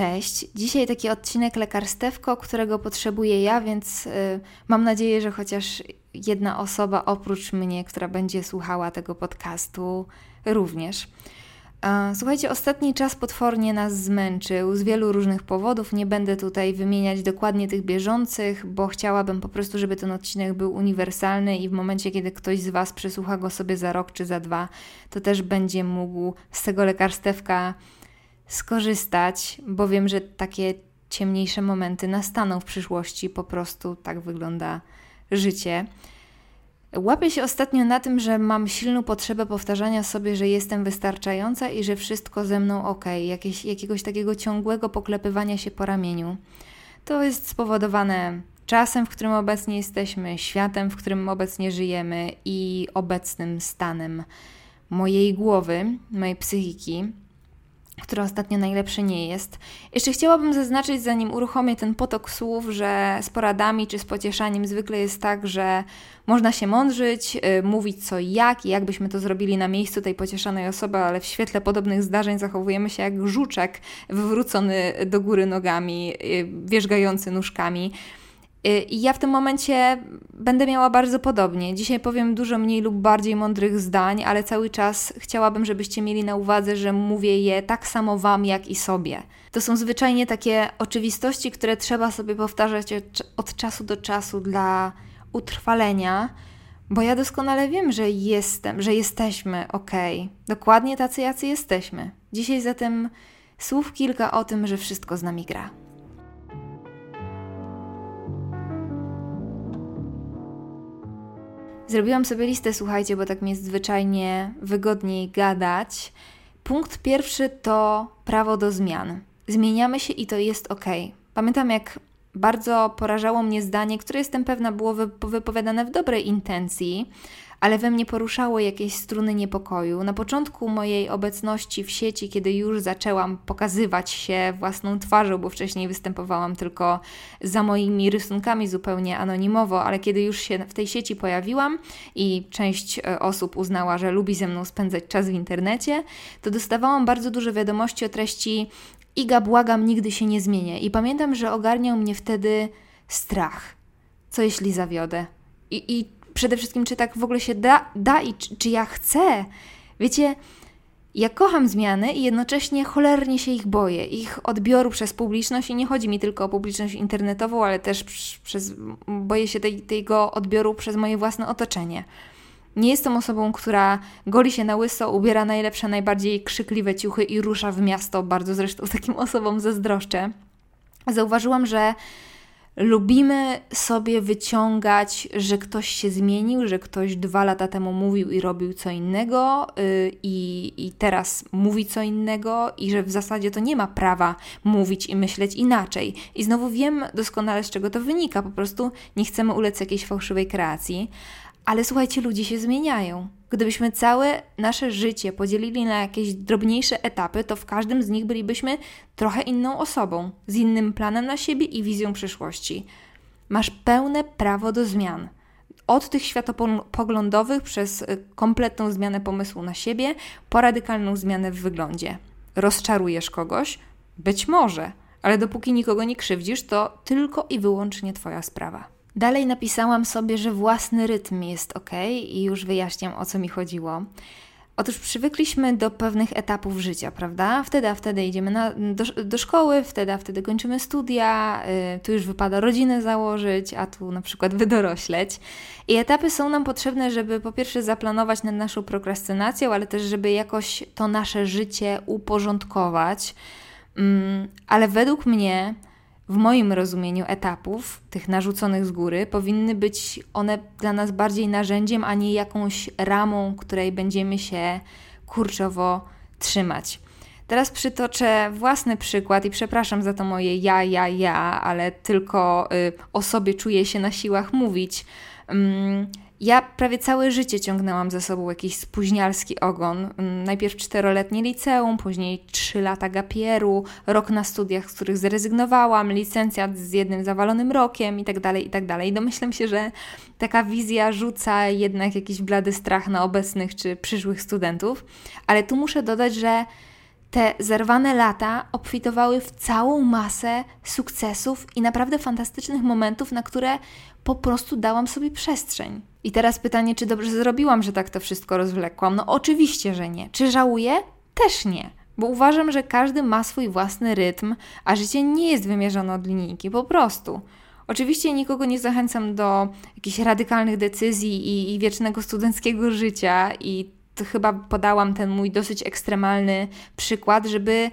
Cześć. Dzisiaj taki odcinek lekarstewko, którego potrzebuję ja, więc y, mam nadzieję, że chociaż jedna osoba oprócz mnie, która będzie słuchała tego podcastu, również. Słuchajcie, ostatni czas potwornie nas zmęczył z wielu różnych powodów. Nie będę tutaj wymieniać dokładnie tych bieżących, bo chciałabym po prostu, żeby ten odcinek był uniwersalny i w momencie, kiedy ktoś z Was przesłucha go sobie za rok czy za dwa, to też będzie mógł z tego lekarstewka skorzystać, bo wiem, że takie ciemniejsze momenty nastaną w przyszłości. Po prostu tak wygląda życie. Łapię się ostatnio na tym, że mam silną potrzebę powtarzania sobie, że jestem wystarczająca i że wszystko ze mną ok, jakieś, jakiegoś takiego ciągłego poklepywania się po ramieniu. To jest spowodowane czasem, w którym obecnie jesteśmy, światem, w którym obecnie żyjemy i obecnym stanem mojej głowy, mojej psychiki które ostatnio najlepsze nie jest. Jeszcze chciałabym zaznaczyć, zanim uruchomię ten potok słów, że z poradami czy z pocieszaniem zwykle jest tak, że można się mądrzyć, yy, mówić co i jak i jak byśmy to zrobili na miejscu tej pocieszanej osoby, ale w świetle podobnych zdarzeń zachowujemy się jak żuczek wywrócony do góry nogami, yy, wierzgający nóżkami. Y, I ja w tym momencie będę miała bardzo podobnie. Dzisiaj powiem dużo mniej lub bardziej mądrych zdań, ale cały czas chciałabym, żebyście mieli na uwadze, że mówię je tak samo Wam, jak i sobie. To są zwyczajnie takie oczywistości, które trzeba sobie powtarzać od czasu do czasu dla utrwalenia, bo ja doskonale wiem, że jestem, że jesteśmy ok. Dokładnie tacy, jacy jesteśmy. Dzisiaj zatem słów kilka o tym, że wszystko z nami gra. Zrobiłam sobie listę, słuchajcie, bo tak mi jest zwyczajnie wygodniej gadać. Punkt pierwszy to prawo do zmian. Zmieniamy się i to jest ok. Pamiętam, jak bardzo porażało mnie zdanie, które jestem pewna było wypowiadane w dobrej intencji, ale we mnie poruszało jakieś struny niepokoju. Na początku mojej obecności w sieci, kiedy już zaczęłam pokazywać się własną twarzą, bo wcześniej występowałam tylko za moimi rysunkami zupełnie anonimowo, ale kiedy już się w tej sieci pojawiłam i część e, osób uznała, że lubi ze mną spędzać czas w internecie, to dostawałam bardzo dużo wiadomości o treści Iga, błagam, nigdy się nie zmienię. I pamiętam, że ogarniał mnie wtedy strach. Co jeśli zawiodę? I, i przede wszystkim, czy tak w ogóle się da, da i czy, czy ja chcę. Wiecie, ja kocham zmiany i jednocześnie cholernie się ich boję. Ich odbioru przez publiczność i nie chodzi mi tylko o publiczność internetową, ale też przez, boję się tej, tego odbioru przez moje własne otoczenie. Nie jestem osobą, która goli się na łyso, ubiera najlepsze, najbardziej krzykliwe ciuchy i rusza w miasto. Bardzo zresztą takim osobom zazdroszczę. Zauważyłam, że Lubimy sobie wyciągać, że ktoś się zmienił, że ktoś dwa lata temu mówił i robił co innego yy, i teraz mówi co innego, i że w zasadzie to nie ma prawa mówić i myśleć inaczej. I znowu wiem doskonale, z czego to wynika. Po prostu nie chcemy ulec jakiejś fałszywej kreacji. Ale słuchajcie, ludzie się zmieniają. Gdybyśmy całe nasze życie podzielili na jakieś drobniejsze etapy, to w każdym z nich bylibyśmy trochę inną osobą, z innym planem na siebie i wizją przyszłości. Masz pełne prawo do zmian. Od tych światopoglądowych przez y, kompletną zmianę pomysłu na siebie, po radykalną zmianę w wyglądzie. Rozczarujesz kogoś? Być może, ale dopóki nikogo nie krzywdzisz, to tylko i wyłącznie Twoja sprawa. Dalej napisałam sobie, że własny rytm jest ok i już wyjaśniam o co mi chodziło. Otóż przywykliśmy do pewnych etapów życia, prawda? Wtedy, a wtedy idziemy na, do, do szkoły, wtedy, a wtedy kończymy studia, yy, tu już wypada rodzinę założyć, a tu na przykład wydorośleć. I etapy są nam potrzebne, żeby po pierwsze zaplanować nad naszą prokrastynacją, ale też, żeby jakoś to nasze życie uporządkować. Yy, ale według mnie w moim rozumieniu etapów, tych narzuconych z góry, powinny być one dla nas bardziej narzędziem, a nie jakąś ramą, której będziemy się kurczowo trzymać. Teraz przytoczę własny przykład i przepraszam za to moje ja, ja, ja, ale tylko y, o sobie czuję się na siłach mówić. Mm, ja prawie całe życie ciągnęłam ze sobą jakiś spóźnialski ogon. Mm, najpierw czteroletnie liceum, później trzy lata gapieru, rok na studiach, z których zrezygnowałam, licencjat z jednym zawalonym rokiem itd., tak itd. Tak I domyślam się, że taka wizja rzuca jednak jakiś blady strach na obecnych czy przyszłych studentów. Ale tu muszę dodać, że te zerwane lata obfitowały w całą masę sukcesów i naprawdę fantastycznych momentów, na które po prostu dałam sobie przestrzeń. I teraz pytanie, czy dobrze zrobiłam, że tak to wszystko rozwlekłam? No oczywiście, że nie. Czy żałuję? Też nie. Bo uważam, że każdy ma swój własny rytm, a życie nie jest wymierzone od linijki, po prostu. Oczywiście nikogo nie zachęcam do jakichś radykalnych decyzji i, i wiecznego studenckiego życia i chyba podałam ten mój dosyć ekstremalny przykład, żeby,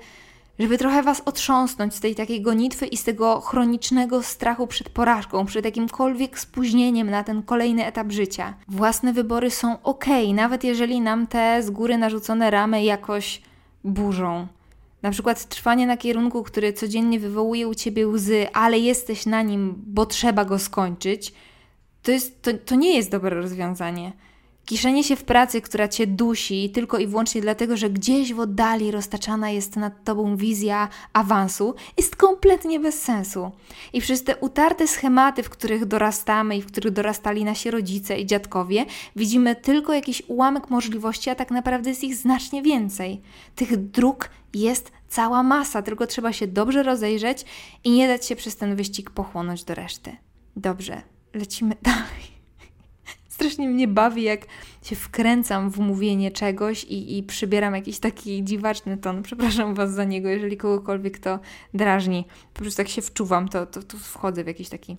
żeby trochę Was otrząsnąć z tej takiej gonitwy i z tego chronicznego strachu przed porażką, przed jakimkolwiek spóźnieniem na ten kolejny etap życia. Własne wybory są ok, nawet jeżeli nam te z góry narzucone ramy jakoś burzą. Na przykład trwanie na kierunku, który codziennie wywołuje u ciebie łzy, ale jesteś na nim, bo trzeba go skończyć, to, jest, to, to nie jest dobre rozwiązanie. Kiszenie się w pracy, która cię dusi, tylko i wyłącznie dlatego, że gdzieś w oddali roztaczana jest nad tobą wizja awansu, jest kompletnie bez sensu. I przez te utarte schematy, w których dorastamy i w których dorastali nasi rodzice i dziadkowie, widzimy tylko jakiś ułamek możliwości, a tak naprawdę jest ich znacznie więcej. Tych dróg jest cała masa, tylko trzeba się dobrze rozejrzeć i nie dać się przez ten wyścig pochłonąć do reszty. Dobrze, lecimy dalej strasznie mnie bawi, jak się wkręcam w mówienie czegoś i, i przybieram jakiś taki dziwaczny ton. Przepraszam Was za niego, jeżeli kogokolwiek to drażni. Po prostu jak się wczuwam, to, to, to wchodzę w jakiś taki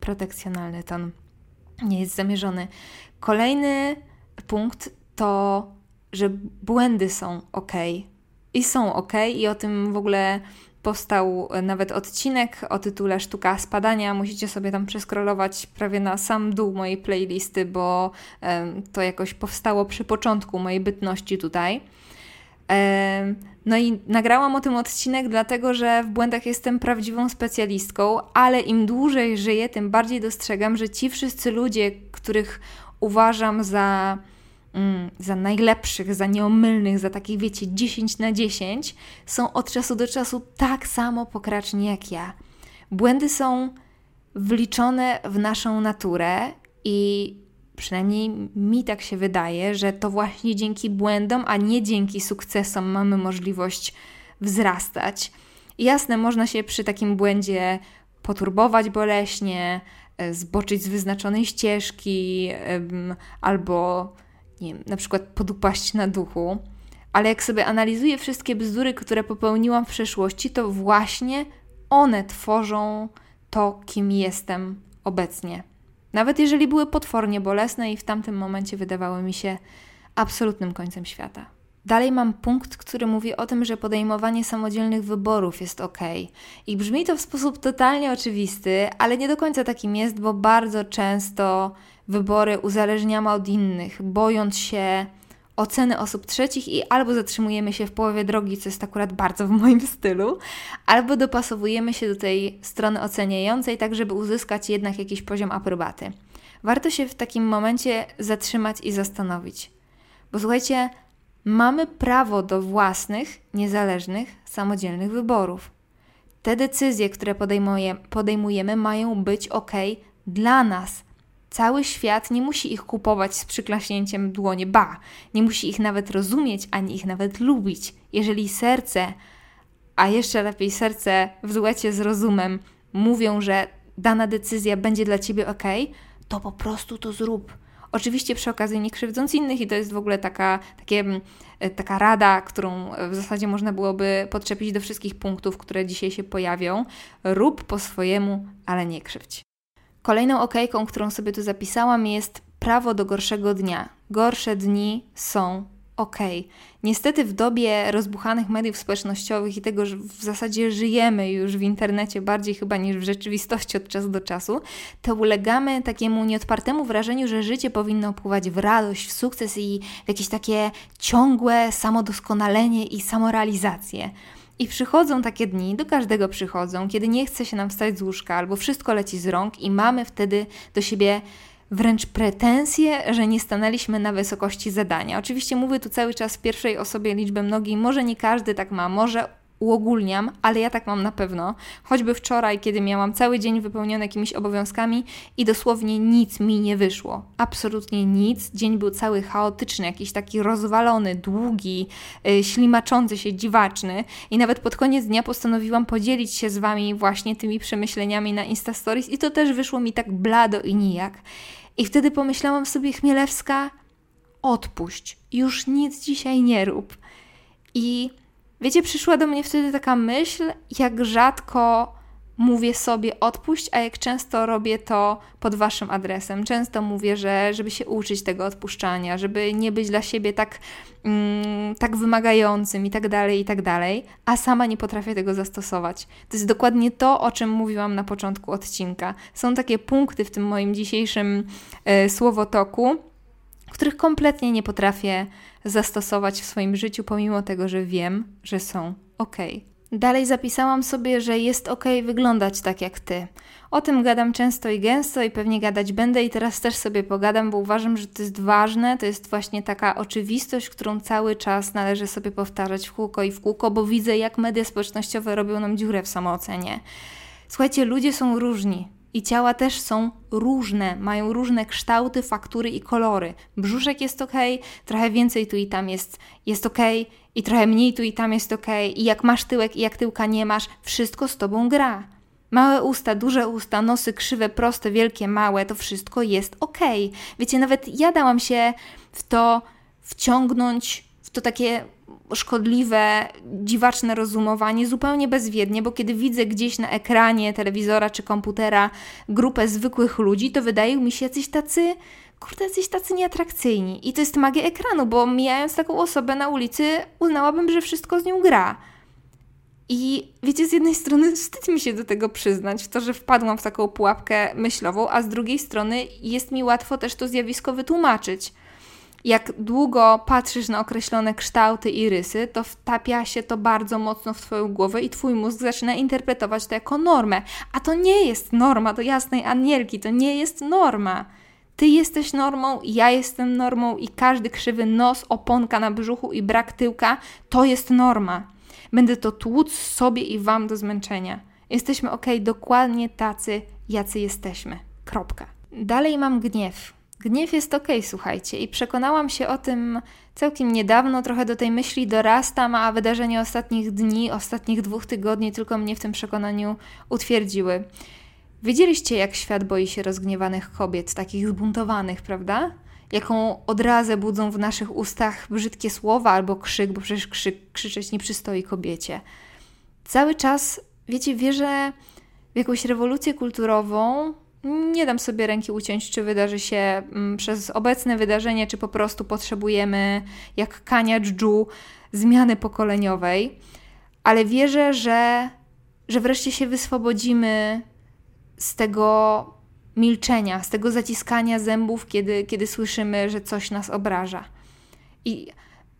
protekcjonalny ton. Nie jest zamierzony. Kolejny punkt to, że błędy są ok. I są ok, i o tym w ogóle powstał nawet odcinek o tytule Sztuka Spadania. Musicie sobie tam przeskrolować prawie na sam dół mojej playlisty, bo to jakoś powstało przy początku mojej bytności tutaj. No i nagrałam o tym odcinek, dlatego że w błędach jestem prawdziwą specjalistką, ale im dłużej żyję, tym bardziej dostrzegam, że ci wszyscy ludzie, których uważam za mm, za najlepszych, za nieomylnych, za takich, wiecie, 10 na 10, są od czasu do czasu tak samo pokraczni jak ja. Błędy są wliczone w naszą naturę i przynajmniej mi tak się wydaje, że to właśnie dzięki błędom, a nie dzięki sukcesom mamy możliwość wzrastać. jasne, można się przy takim błędzie poturbować boleśnie, e, zboczyć z wyznaczonej ścieżki, albo nie wiem, na przykład podupaść na duchu, ale jak sobie analizuję wszystkie bzdury, które popełniłam w przeszłości, to właśnie one tworzą to, kim jestem obecnie. Nawet jeżeli były potwornie bolesne i w tamtym momencie wydawały mi się absolutnym końcem świata. Dalej mam punkt, który mówi o tym, że podejmowanie samodzielnych wyborów jest ok. I brzmi to w sposób totalnie oczywisty, ale nie do końca takim jest, bo bardzo często wybory uzależniamy od innych, bojąc się oceny osób trzecich i albo zatrzymujemy się w połowie drogi, co jest akurat bardzo w moim stylu, albo dopasowujemy się do tej strony oceniającej, tak żeby uzyskać jednak jakiś poziom aprobaty. Warto się w takim momencie zatrzymać i zastanowić. Bo słuchajcie, mamy prawo do własnych, niezależnych, samodzielnych wyborów. Te decyzje, które podejmujemy, mają ok ok dla nas. Cały świat nie musi ich kupować z przyklaśnięciem dłonie, ba, nie musi ich nawet rozumieć, ani ich nawet lubić. Jeżeli serce, a jeszcze lepiej serce w duecie z rozumem, mówią, że dana decyzja będzie dla ciebie ok, to po prostu to zrób. Oczywiście przy okazji nie krzywdząc innych i to jest w ogóle taka, takie, mm, e, taka rada, którą w zasadzie można byłoby podczepić do wszystkich punktów, które dzisiaj się pojawią. Rób po swojemu, ale nie krzywdź. Kolejną okejką, którą sobie tu zapisałam jest prawo do gorszego dnia. Gorsze dni są ok. Niestety w dobie rozbuchanych mediów społecznościowych i tego, że w zasadzie żyjemy już w internecie bardziej chyba niż w rzeczywistości od czasu do czasu, to ulegamy takiemu nieodpartemu wrażeniu, że życie powinno pływać w radość, w sukces i w jakieś takie ciągłe samodoskonalenie i samorealizację. I przychodzą takie dni, do każdego przychodzą, kiedy nie chce się nam wstać z łóżka albo wszystko leci z rąk i mamy wtedy do siebie wręcz pretensje, że nie stanęliśmy na wysokości zadania. Oczywiście mówię tu cały czas w pierwszej osobie liczbę mnogiej, może nie każdy tak ma, może uogólniam, ale ja tak mam na pewno. Choćby wczoraj, kiedy miałam cały dzień wypełniony jakimiś obowiązkami i dosłownie nic mi nie wyszło. Absolutnie nic. Dzień był cały chaotyczny, jakiś taki rozwalony, długi, yy, ślimaczący się, dziwaczny. I nawet pod koniec dnia postanowiłam podzielić się z Wami właśnie tymi przemyśleniami na Insta Stories i to też wyszło mi tak blado i nijak. I wtedy pomyślałam sobie, Chmielewska, odpuść, już nic dzisiaj nie rób. I wiecie, przyszła do mnie wtedy taka myśl, jak rzadko mówię sobie odpuść, a jak często robię to pod waszym adresem. Często mówię, że żeby się uczyć tego odpuszczania, żeby nie być dla siebie tak, mm, tak wymagającym i tak dalej, i tak dalej, a sama nie potrafię tego zastosować. To jest dokładnie to, o czym mówiłam na początku odcinka. Są takie punkty w tym moim dzisiejszym e, słowotoku, których kompletnie nie potrafię zastosować w swoim życiu, pomimo tego, że wiem, że są ok. Dalej zapisałam sobie, że jest ok wyglądać tak jak ty. O tym gadam często i gęsto i pewnie gadać będę i teraz też sobie pogadam, bo uważam, że to jest ważne. To jest właśnie taka oczywistość, którą cały czas należy sobie powtarzać w kółko i w kółko, bo widzę, jak media społecznościowe robią nam dziurę w samoocenie. Słuchajcie, ludzie są różni. I ciała też są różne, mają różne kształty, faktury i kolory. Brzuszek jest ok, trochę więcej tu i tam jest, jest ok, i trochę mniej tu i tam jest ok. I jak masz tyłek i jak tyłka nie masz, wszystko z tobą gra. Małe usta, duże usta, nosy krzywe, proste, wielkie, małe, to wszystko jest ok. Wiecie, nawet ja dałam się w to wciągnąć, w to takie szkodliwe, dziwaczne rozumowanie zupełnie bezwiednie, bo kiedy widzę gdzieś na ekranie telewizora czy komputera grupę zwykłych ludzi, to wydają mi się jacyś tacy, kurde, jacyś tacy nieatrakcyjni. I to jest magia ekranu, bo mijając taką osobę na ulicy, uznałabym, że wszystko z nią gra. I wiecie, z jednej strony wstyd mi się do tego przyznać, w to, że wpadłam w taką pułapkę myślową, a z drugiej strony jest mi łatwo też to zjawisko wytłumaczyć jak długo patrzysz na określone kształty i rysy, to wtapia się to bardzo mocno w Twoją głowę i Twój mózg zaczyna interpretować to jako normę. A to nie jest norma do jasnej anielki, to nie jest norma. Ty jesteś normą, ja jestem normą i każdy krzywy nos, oponka na brzuchu i brak tyłka to jest norma. Będę to tłuc sobie i Wam do zmęczenia. Jesteśmy ok, dokładnie tacy, jacy jesteśmy. Kropka. Dalej mam gniew Gniew jest ok, słuchajcie, i przekonałam się o tym całkiem niedawno, trochę do tej myśli dorastam, a wydarzenia ostatnich dni, ostatnich dwóch tygodni tylko mnie w tym przekonaniu utwierdziły. Wiedzieliście, jak świat boi się rozgniewanych kobiet, takich zbuntowanych, prawda? Jaką odrazę budzą w naszych ustach brzydkie słowa albo krzyk, bo przecież krzyk, krzyczeć nie przystoi kobiecie. Cały czas, wiecie, wierzę w jakąś rewolucję kulturową, nie dam sobie ręki uciąć, czy wydarzy się mm, przez obecne wydarzenie, czy po prostu potrzebujemy, jak Kania Dżu, zmiany pokoleniowej, ale wierzę, że, że wreszcie się wyswobodzimy z tego milczenia, z tego zaciskania zębów, kiedy, kiedy słyszymy, że coś nas obraża. I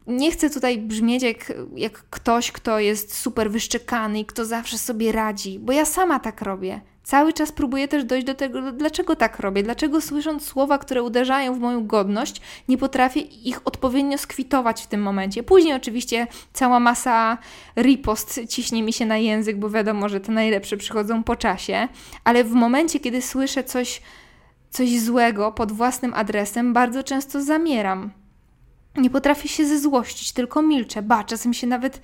nie chcę tutaj brzmieć jak, jak ktoś, kto jest super wyszczekany i kto zawsze sobie radzi, bo ja sama tak robię. Cały czas próbuję też dojść do tego, dlaczego tak robię, dlaczego słysząc słowa, które uderzają w moją godność, nie potrafię ich odpowiednio skwitować w tym momencie. Później oczywiście cała masa ripost ciśnie mi się na język, bo wiadomo, że te najlepsze przychodzą po czasie, ale w momencie, kiedy słyszę coś, coś złego pod własnym adresem, bardzo często zamieram. Nie potrafię się zezłościć, tylko milczę. Ba, czasem się nawet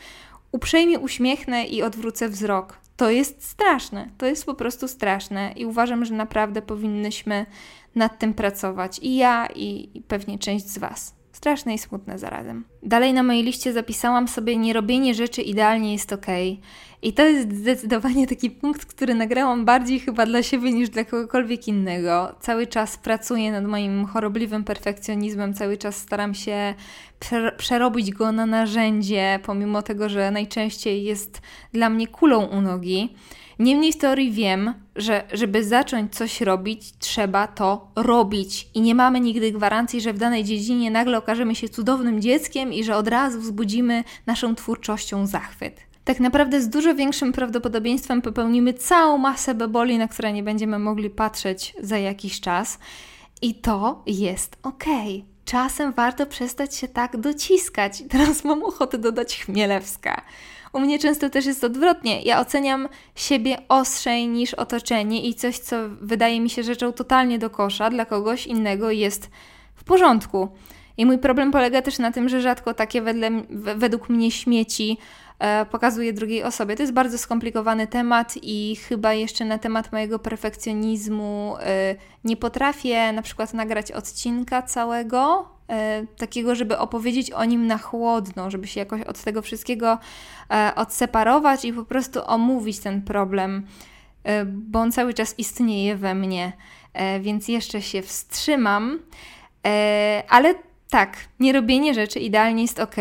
uprzejmie uśmiechnę i odwrócę wzrok. To jest straszne, to jest po prostu straszne i uważam, że naprawdę powinnyśmy nad tym pracować. I ja, i, pewnie część z Was. Straszne i smutne zarazem. Dalej na mojej liście zapisałam sobie: Nie robienie rzeczy idealnie jest ok. I to jest zdecydowanie taki punkt, który nagrałam bardziej chyba dla siebie niż dla kogokolwiek innego. Cały czas pracuję nad moim chorobliwym perfekcjonizmem, cały czas staram się przerobić go na narzędzie, pomimo tego, że najczęściej jest dla mnie kulą u nogi. Niemniej w teorii wiem, że żeby zacząć coś robić, trzeba to robić. I nie mamy nigdy gwarancji, że w danej dziedzinie nagle okażemy się cudownym dzieckiem i że od razu wzbudzimy naszą twórczością zachwyt. Tak naprawdę z dużo większym prawdopodobieństwem popełnimy całą masę beboli, na które nie będziemy mogli patrzeć za jakiś czas. I to jest ok. Czasem warto przestać się tak dociskać. Teraz mam ochotę dodać chmielewska. U mnie często też jest odwrotnie. Ja oceniam siebie ostrzej niż otoczenie i coś, co wydaje mi się rzeczą totalnie do kosza, dla kogoś innego jest w porządku. I mój problem polega też na tym, że rzadko takie wedle, według mnie śmieci e, pokazuję drugiej osobie. To jest bardzo skomplikowany temat i chyba jeszcze na temat mojego perfekcjonizmu e, nie potrafię na przykład nagrać odcinka całego, takiego, żeby opowiedzieć o nim na chłodno, żeby się jakoś od tego wszystkiego e, odseparować i po prostu omówić ten problem, e, bo on cały czas istnieje we mnie, e, więc jeszcze się wstrzymam. Ale tak, nierobienie rzeczy idealnie jest ok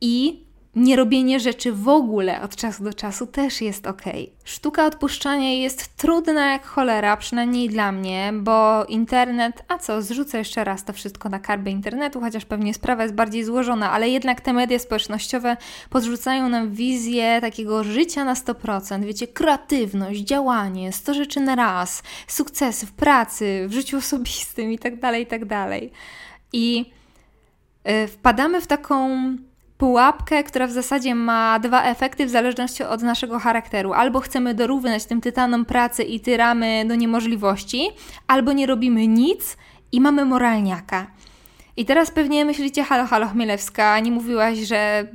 i nierobienie rzeczy w ogóle od czasu do czasu też jest ok. Sztuka odpuszczania jest trudna jak cholera, przynajmniej dla mnie, bo internet, a co, zrzucę jeszcze raz to wszystko na karbę internetu, chociaż pewnie sprawa jest bardziej złożona, ale jednak te media społecznościowe podrzucają nam wizję takiego życia na 100%, wiecie, kreatywność, działanie, 100 rzeczy na raz, sukcesy w pracy, w życiu osobistym itd., tak itd. Tak I Y, wpadamy w taką pułapkę, która w zasadzie ma dwa efekty w zależności od naszego charakteru. Albo chcemy dorównać tym tytanom pracy i tyramy do niemożliwości, albo nie robimy nic i mamy moralniaka. I teraz pewnie myślicie, halo, halo, Chmielewska, nie mówiłaś, że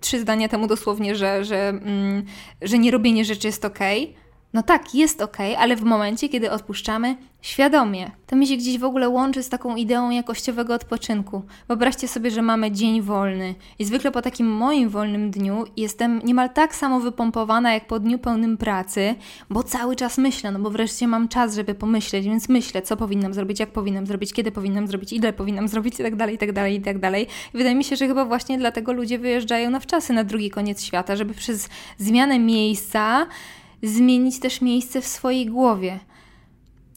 trzy zdania temu dosłownie, że, że, mm, że nie robienie rzeczy jest okej. Okay? No tak, jest ok, ale w momencie, kiedy odpuszczamy świadomie. To mi się gdzieś w ogóle łączy z taką ideą jakościowego odpoczynku. Wyobraźcie sobie, że mamy dzień wolny i zwykle po takim moim wolnym dniu jestem niemal tak samo wypompowana jak po dniu pełnym pracy, bo cały czas myślę, no bo wreszcie mam czas, żeby pomyśleć, więc myślę, co powinnam zrobić, jak powinnam zrobić, kiedy powinnam zrobić, ile powinnam zrobić i tak dalej, i tak dalej, i tak dalej. I wydaje mi się, że chyba właśnie dlatego ludzie wyjeżdżają na wczasy na drugi koniec świata, żeby przez zmianę miejsca zmienić też miejsce w swojej głowie.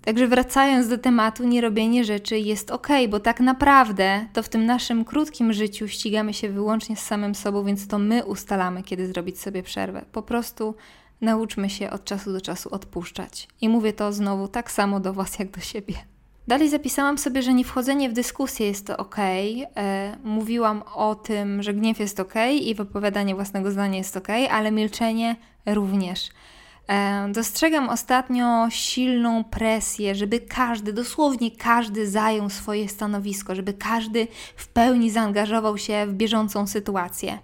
Także wracając do tematu, nierobienie rzeczy jest ok, bo tak naprawdę to w tym naszym krótkim życiu ścigamy się wyłącznie z samym sobą, więc to my ustalamy, kiedy zrobić sobie przerwę. Po prostu nauczmy się od czasu do czasu odpuszczać. I mówię to znowu tak samo do Was jak do siebie. Dalej zapisałam sobie, że nie wchodzenie w dyskusję jest to ok. E, mówiłam o tym, że gniew jest ok i wypowiadanie własnego zdania jest ok, ale milczenie również. E, dostrzegam ostatnio silną presję, żeby każdy, dosłownie każdy zajął swoje stanowisko, żeby każdy w pełni zaangażował się w bieżącą sytuację.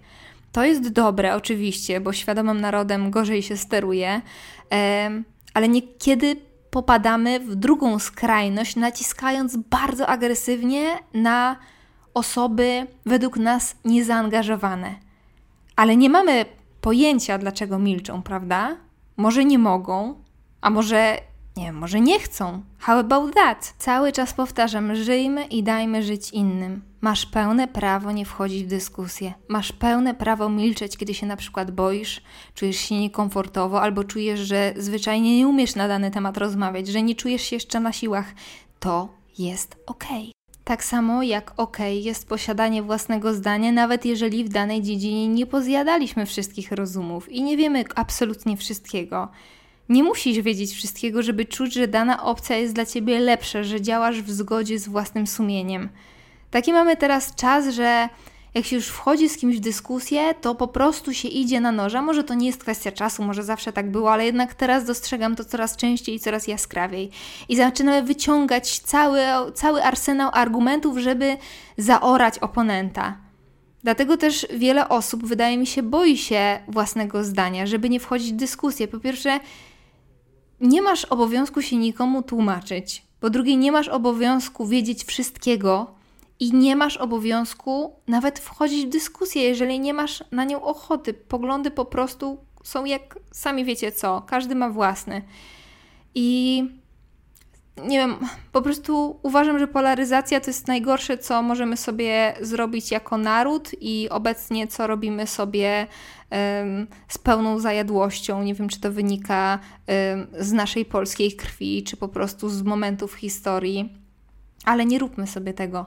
To jest dobre, oczywiście, bo świadomym narodem gorzej się steruje, e, ale niekiedy popadamy w drugą skrajność, naciskając bardzo agresywnie na osoby według nas niezaangażowane. Ale nie mamy pojęcia, dlaczego milczą, prawda? Może nie mogą, a może nie może nie chcą. How about that? Cały czas powtarzam: żyjmy i dajmy żyć innym. Masz pełne prawo nie wchodzić w dyskusję. Masz pełne prawo milczeć, kiedy się na przykład boisz, czujesz się niekomfortowo albo czujesz, że zwyczajnie nie umiesz na dany temat rozmawiać, że nie czujesz się jeszcze na siłach. To jest ok. Tak samo jak ok jest posiadanie własnego zdania, nawet jeżeli w danej dziedzinie nie pozjadaliśmy wszystkich rozumów i nie wiemy absolutnie wszystkiego. Nie musisz wiedzieć wszystkiego, żeby czuć, że dana opcja jest dla ciebie lepsza, że działasz w zgodzie z własnym sumieniem. Taki mamy teraz czas, że jak się już wchodzi z kimś w dyskusję, to po prostu się idzie na noża. Może to nie jest kwestia czasu, może zawsze tak było, ale jednak teraz dostrzegam to coraz częściej i coraz jaskrawiej. I zaczynamy wyciągać cały, cały arsenał argumentów, żeby zaorać oponenta. Dlatego też wiele osób, wydaje mi się, boi się własnego zdania, żeby nie wchodzić w dyskusję. Po pierwsze, nie masz obowiązku się nikomu tłumaczyć. Po drugie, nie masz obowiązku wiedzieć wszystkiego, i nie masz obowiązku nawet wchodzić w dyskusję, jeżeli nie masz na nią ochoty. Poglądy po prostu są jak sami wiecie co, każdy ma własny. I nie wiem, po prostu uważam, że polaryzacja to jest najgorsze, co możemy sobie zrobić jako naród i obecnie co robimy sobie z pełną zajadłością. Nie wiem, czy to wynika z naszej polskiej krwi, czy po prostu z momentów historii, ale nie róbmy sobie tego.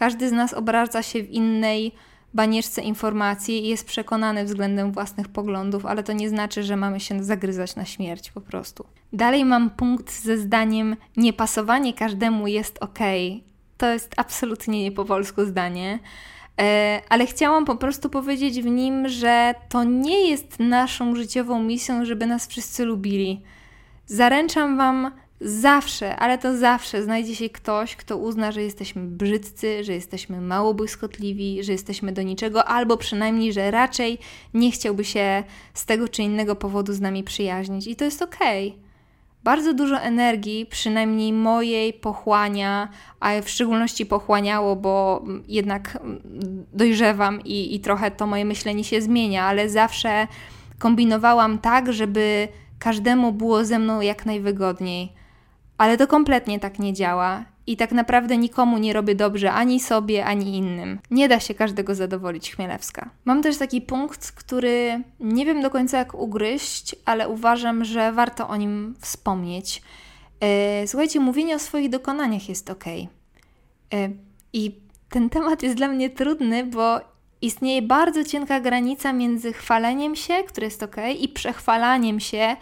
Każdy z nas obraca się w innej banieczce informacji i jest przekonany względem własnych poglądów, ale to nie znaczy, że mamy się zagryzać na śmierć po prostu. Dalej mam punkt ze zdaniem niepasowanie każdemu jest ok. To jest absolutnie nie po polsku zdanie. e, ale chciałam po prostu powiedzieć w nim, że to nie jest naszą życiową misją, żeby nas wszyscy lubili. Zaręczam Wam, Zawsze, ale to zawsze znajdzie się ktoś, kto uzna, że jesteśmy brzydcy, że jesteśmy mało błyskotliwi, że jesteśmy do niczego, albo przynajmniej, że raczej nie chciałby się z tego czy innego powodu z nami przyjaźnić. I to jest okej. Okay. Bardzo dużo energii, przynajmniej mojej, pochłania, a w szczególności pochłaniało, bo jednak dojrzewam i, i trochę to moje myślenie się zmienia, ale zawsze kombinowałam tak, żeby każdemu było ze mną jak najwygodniej ale to kompletnie tak nie działa i tak naprawdę nikomu nie robię dobrze ani sobie, ani innym. Nie da się każdego zadowolić Chmielewska. Mam też taki punkt, który nie wiem do końca jak ugryźć, ale uważam, że warto o nim wspomnieć. E, słuchajcie, mówienie o swoich dokonaniach jest ok. E, I ten temat jest dla mnie trudny, bo istnieje bardzo cienka granica między chwaleniem się, które jest ok, i przechwalaniem się,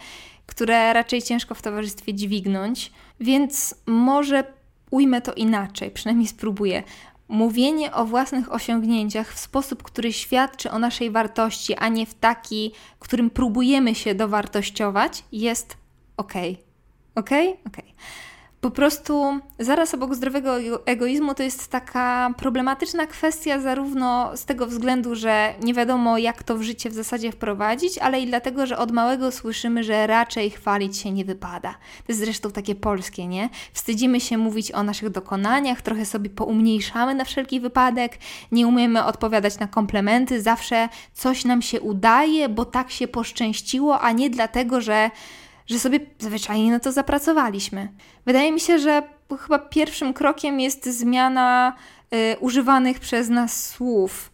które raczej ciężko w towarzystwie dźwignąć. Więc może ujmę to inaczej, przynajmniej spróbuję. Mówienie o własnych osiągnięciach w sposób, który świadczy o naszej wartości, a nie w taki, którym próbujemy się dowartościować, jest ok. Ok? Ok. Po prostu zaraz obok zdrowego egoizmu to jest taka problematyczna kwestia, zarówno z tego względu, że nie wiadomo, jak to w życie w zasadzie wprowadzić, ale i dlatego, że od małego słyszymy, że raczej chwalić się nie wypada. To jest zresztą takie polskie, nie? Wstydzimy się mówić o naszych dokonaniach, trochę sobie poumniejszamy na wszelki wypadek, nie umiemy odpowiadać na komplementy, zawsze coś nam się udaje, bo tak się poszczęściło, a nie dlatego, że że sobie zwyczajnie na to zapracowaliśmy. Wydaje mi się, że chyba pierwszym krokiem jest zmiana y, używanych przez nas słów.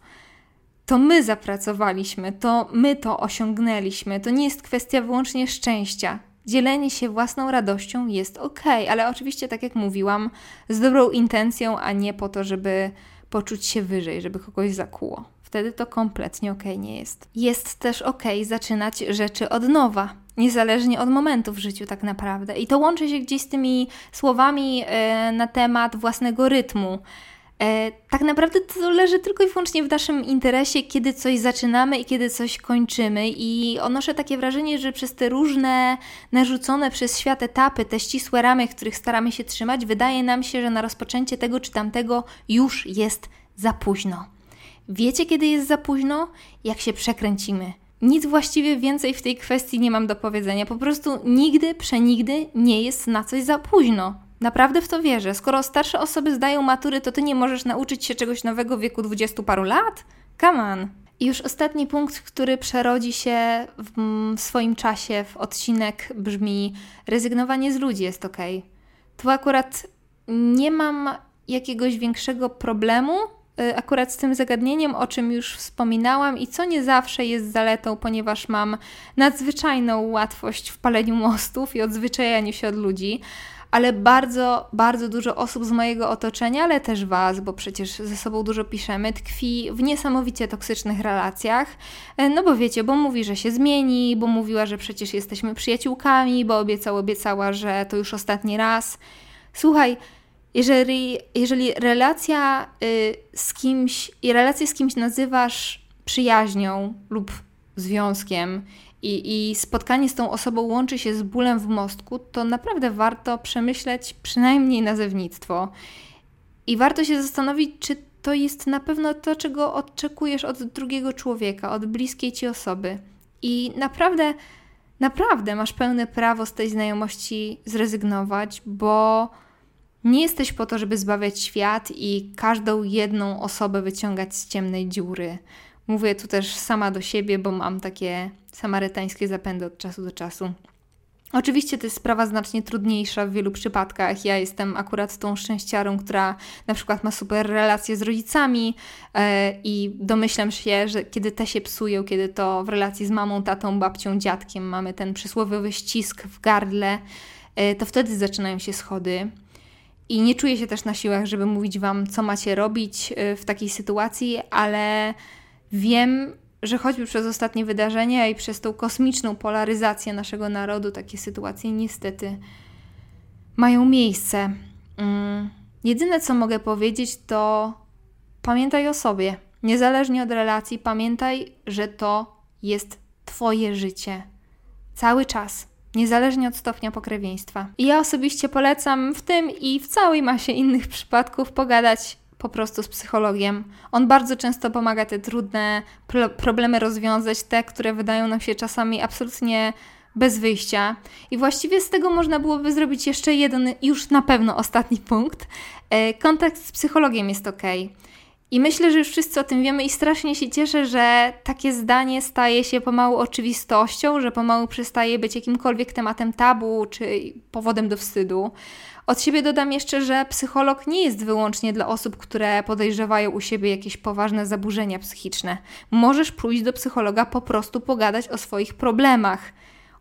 To my zapracowaliśmy, to my to osiągnęliśmy. To nie jest kwestia wyłącznie szczęścia. Dzielenie się własną radością jest ok, ale oczywiście, tak jak mówiłam, z dobrą intencją, a nie po to, żeby poczuć się wyżej, żeby kogoś zakuło. Wtedy to kompletnie ok nie jest. Jest też ok zaczynać rzeczy od nowa niezależnie od momentu w życiu, tak naprawdę. I to łączy się gdzieś z tymi słowami e, na temat własnego rytmu. E, tak naprawdę to leży tylko i wyłącznie w naszym interesie, kiedy coś zaczynamy i kiedy coś kończymy. I odnoszę takie wrażenie, że przez te różne narzucone przez świat etapy, te ścisłe ramy, których staramy się trzymać, wydaje nam się, że na rozpoczęcie tego czy tamtego już jest za późno. Wiecie, kiedy jest za późno? Jak się przekręcimy nic właściwie więcej w tej kwestii nie mam do powiedzenia. Po prostu nigdy, przenigdy nie jest na coś za późno. Naprawdę w to wierzę. Skoro starsze osoby zdają matury, to ty nie możesz nauczyć się czegoś nowego w wieku dwudziestu paru lat? Come on. I już ostatni punkt, który przerodzi się w, w swoim czasie w odcinek brzmi: rezygnowanie z ludzi jest ok. Tu akurat nie mam jakiegoś większego problemu akurat z tym zagadnieniem, o czym już wspominałam i co nie zawsze jest zaletą, ponieważ mam nadzwyczajną łatwość w paleniu mostów i odzwyczajaniu się od ludzi, ale bardzo, bardzo dużo osób z mojego otoczenia, ale też Was, bo przecież ze sobą dużo piszemy, tkwi w niesamowicie toksycznych relacjach. Y, no bo wiecie, bo mówi, że się zmieni, bo mówiła, że przecież jesteśmy przyjaciółkami, bo obiecał, obiecała, że to już ostatni raz. Słuchaj, jeżeli, jeżeli relacja y, z kimś, i relację z kimś nazywasz przyjaźnią lub związkiem i, i spotkanie z tą osobą łączy się z bólem w mostku, to naprawdę warto przemyśleć przynajmniej nazewnictwo. I warto się zastanowić, czy to jest na pewno to, czego oczekujesz od drugiego człowieka, od bliskiej ci osoby. I naprawdę, naprawdę masz pełne prawo z tej znajomości zrezygnować, bo nie jesteś po to, żeby zbawiać świat i każdą jedną osobę wyciągać z ciemnej dziury. Mówię tu też sama do siebie, bo mam takie samarytańskie zapędy od czasu do czasu. Oczywiście to jest sprawa znacznie trudniejsza w wielu przypadkach. Ja jestem akurat tą szczęściarą, która na przykład ma super relacje z rodzicami yy, i domyślam się, że kiedy te się psują, kiedy to w relacji z mamą, tatą, babcią, dziadkiem mamy ten przysłowiowy ścisk w gardle, yy, to wtedy zaczynają się schody. I nie czuję się też na siłach, żeby mówić Wam, co macie robić y, w takiej sytuacji, ale wiem, że choćby przez ostatnie wydarzenia i przez tą kosmiczną polaryzację naszego narodu, takie sytuacje niestety mają miejsce. Mm. Jedyne, co mogę powiedzieć, to pamiętaj o sobie. niezależnie od relacji, pamiętaj, że to jest Twoje życie. Cały czas, niezależnie od stopnia pokrewieństwa. I ja osobiście polecam w tym i w całej masie innych przypadków pogadać po prostu z psychologiem. On bardzo często pomaga te trudne problemy rozwiązać, te, które wydają nam się czasami absolutnie bez wyjścia. I właściwie z tego można byłoby zrobić jeszcze jeden, już na pewno ostatni punkt. E, kontakt z psychologiem jest ok. I myślę, że już wszyscy o tym wiemy i strasznie się cieszę, że takie zdanie staje się pomału oczywistością, że pomału przestaje być jakimkolwiek tematem tabu czy powodem do wstydu. Od siebie dodam jeszcze, że psycholog nie jest wyłącznie dla osób, które podejrzewają u siebie jakieś poważne zaburzenia psychiczne. Możesz pójść do psychologa po prostu pogadać o swoich problemach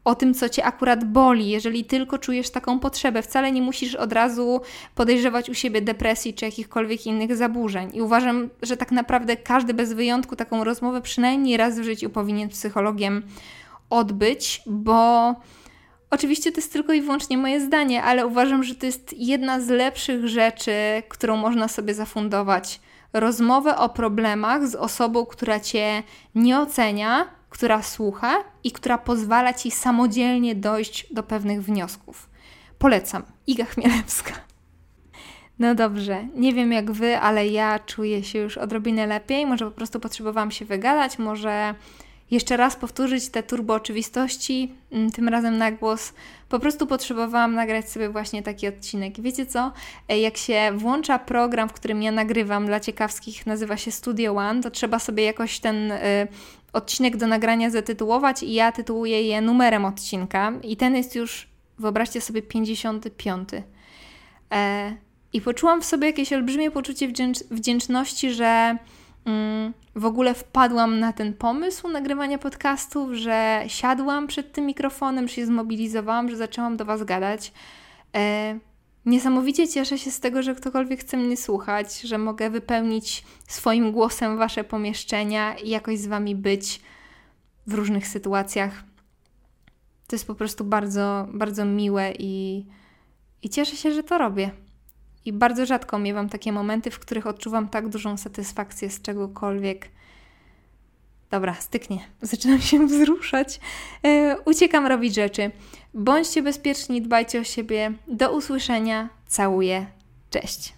o tym, co cię akurat boli, jeżeli tylko czujesz taką potrzebę. Wcale nie musisz od razu podejrzewać u siebie depresji czy jakichkolwiek innych zaburzeń. I uważam, że tak naprawdę każdy bez wyjątku taką rozmowę przynajmniej raz w życiu powinien psychologiem odbyć, bo oczywiście to jest tylko i wyłącznie moje zdanie, ale uważam, że to jest jedna z lepszych rzeczy, którą można sobie zafundować. Rozmowę o problemach z osobą, która cię nie ocenia, która słucha i która pozwala ci samodzielnie dojść do pewnych wniosków. Polecam. Iga Chmielewska. No dobrze, nie wiem jak wy, ale ja czuję się już odrobinę lepiej. Może po prostu potrzebowałam się wygadać, może jeszcze raz powtórzyć te turbo oczywistości, mm, tym razem na głos. Po prostu potrzebowałam nagrać sobie właśnie taki odcinek. Wiecie co? E, jak się włącza program, w którym ja nagrywam dla ciekawskich, nazywa się Studio One, to trzeba sobie jakoś ten y, odcinek do nagrania zatytułować i ja tytułuję je numerem odcinka. I ten jest już, wyobraźcie sobie, 55. E, I poczułam w sobie jakieś olbrzymie poczucie wdzięcz wdzięczności, że mm, w ogóle wpadłam na ten pomysł nagrywania podcastów, że siadłam przed tym mikrofonem, że się zmobilizowałam, że zaczęłam do Was gadać. E, Niesamowicie cieszę się z tego, że ktokolwiek chce mnie słuchać, że mogę wypełnić swoim głosem Wasze pomieszczenia i jakoś z Wami być w różnych sytuacjach. To jest po prostu bardzo, bardzo miłe i, i cieszę się, że to robię. I bardzo rzadko miewam takie momenty, w których odczuwam tak dużą satysfakcję z czegokolwiek. Dobra, styknie. Zaczynam się wzruszać. Yy, uciekam robić rzeczy. Bądźcie bezpieczni, dbajcie o siebie. Do usłyszenia. Całuję. Cześć.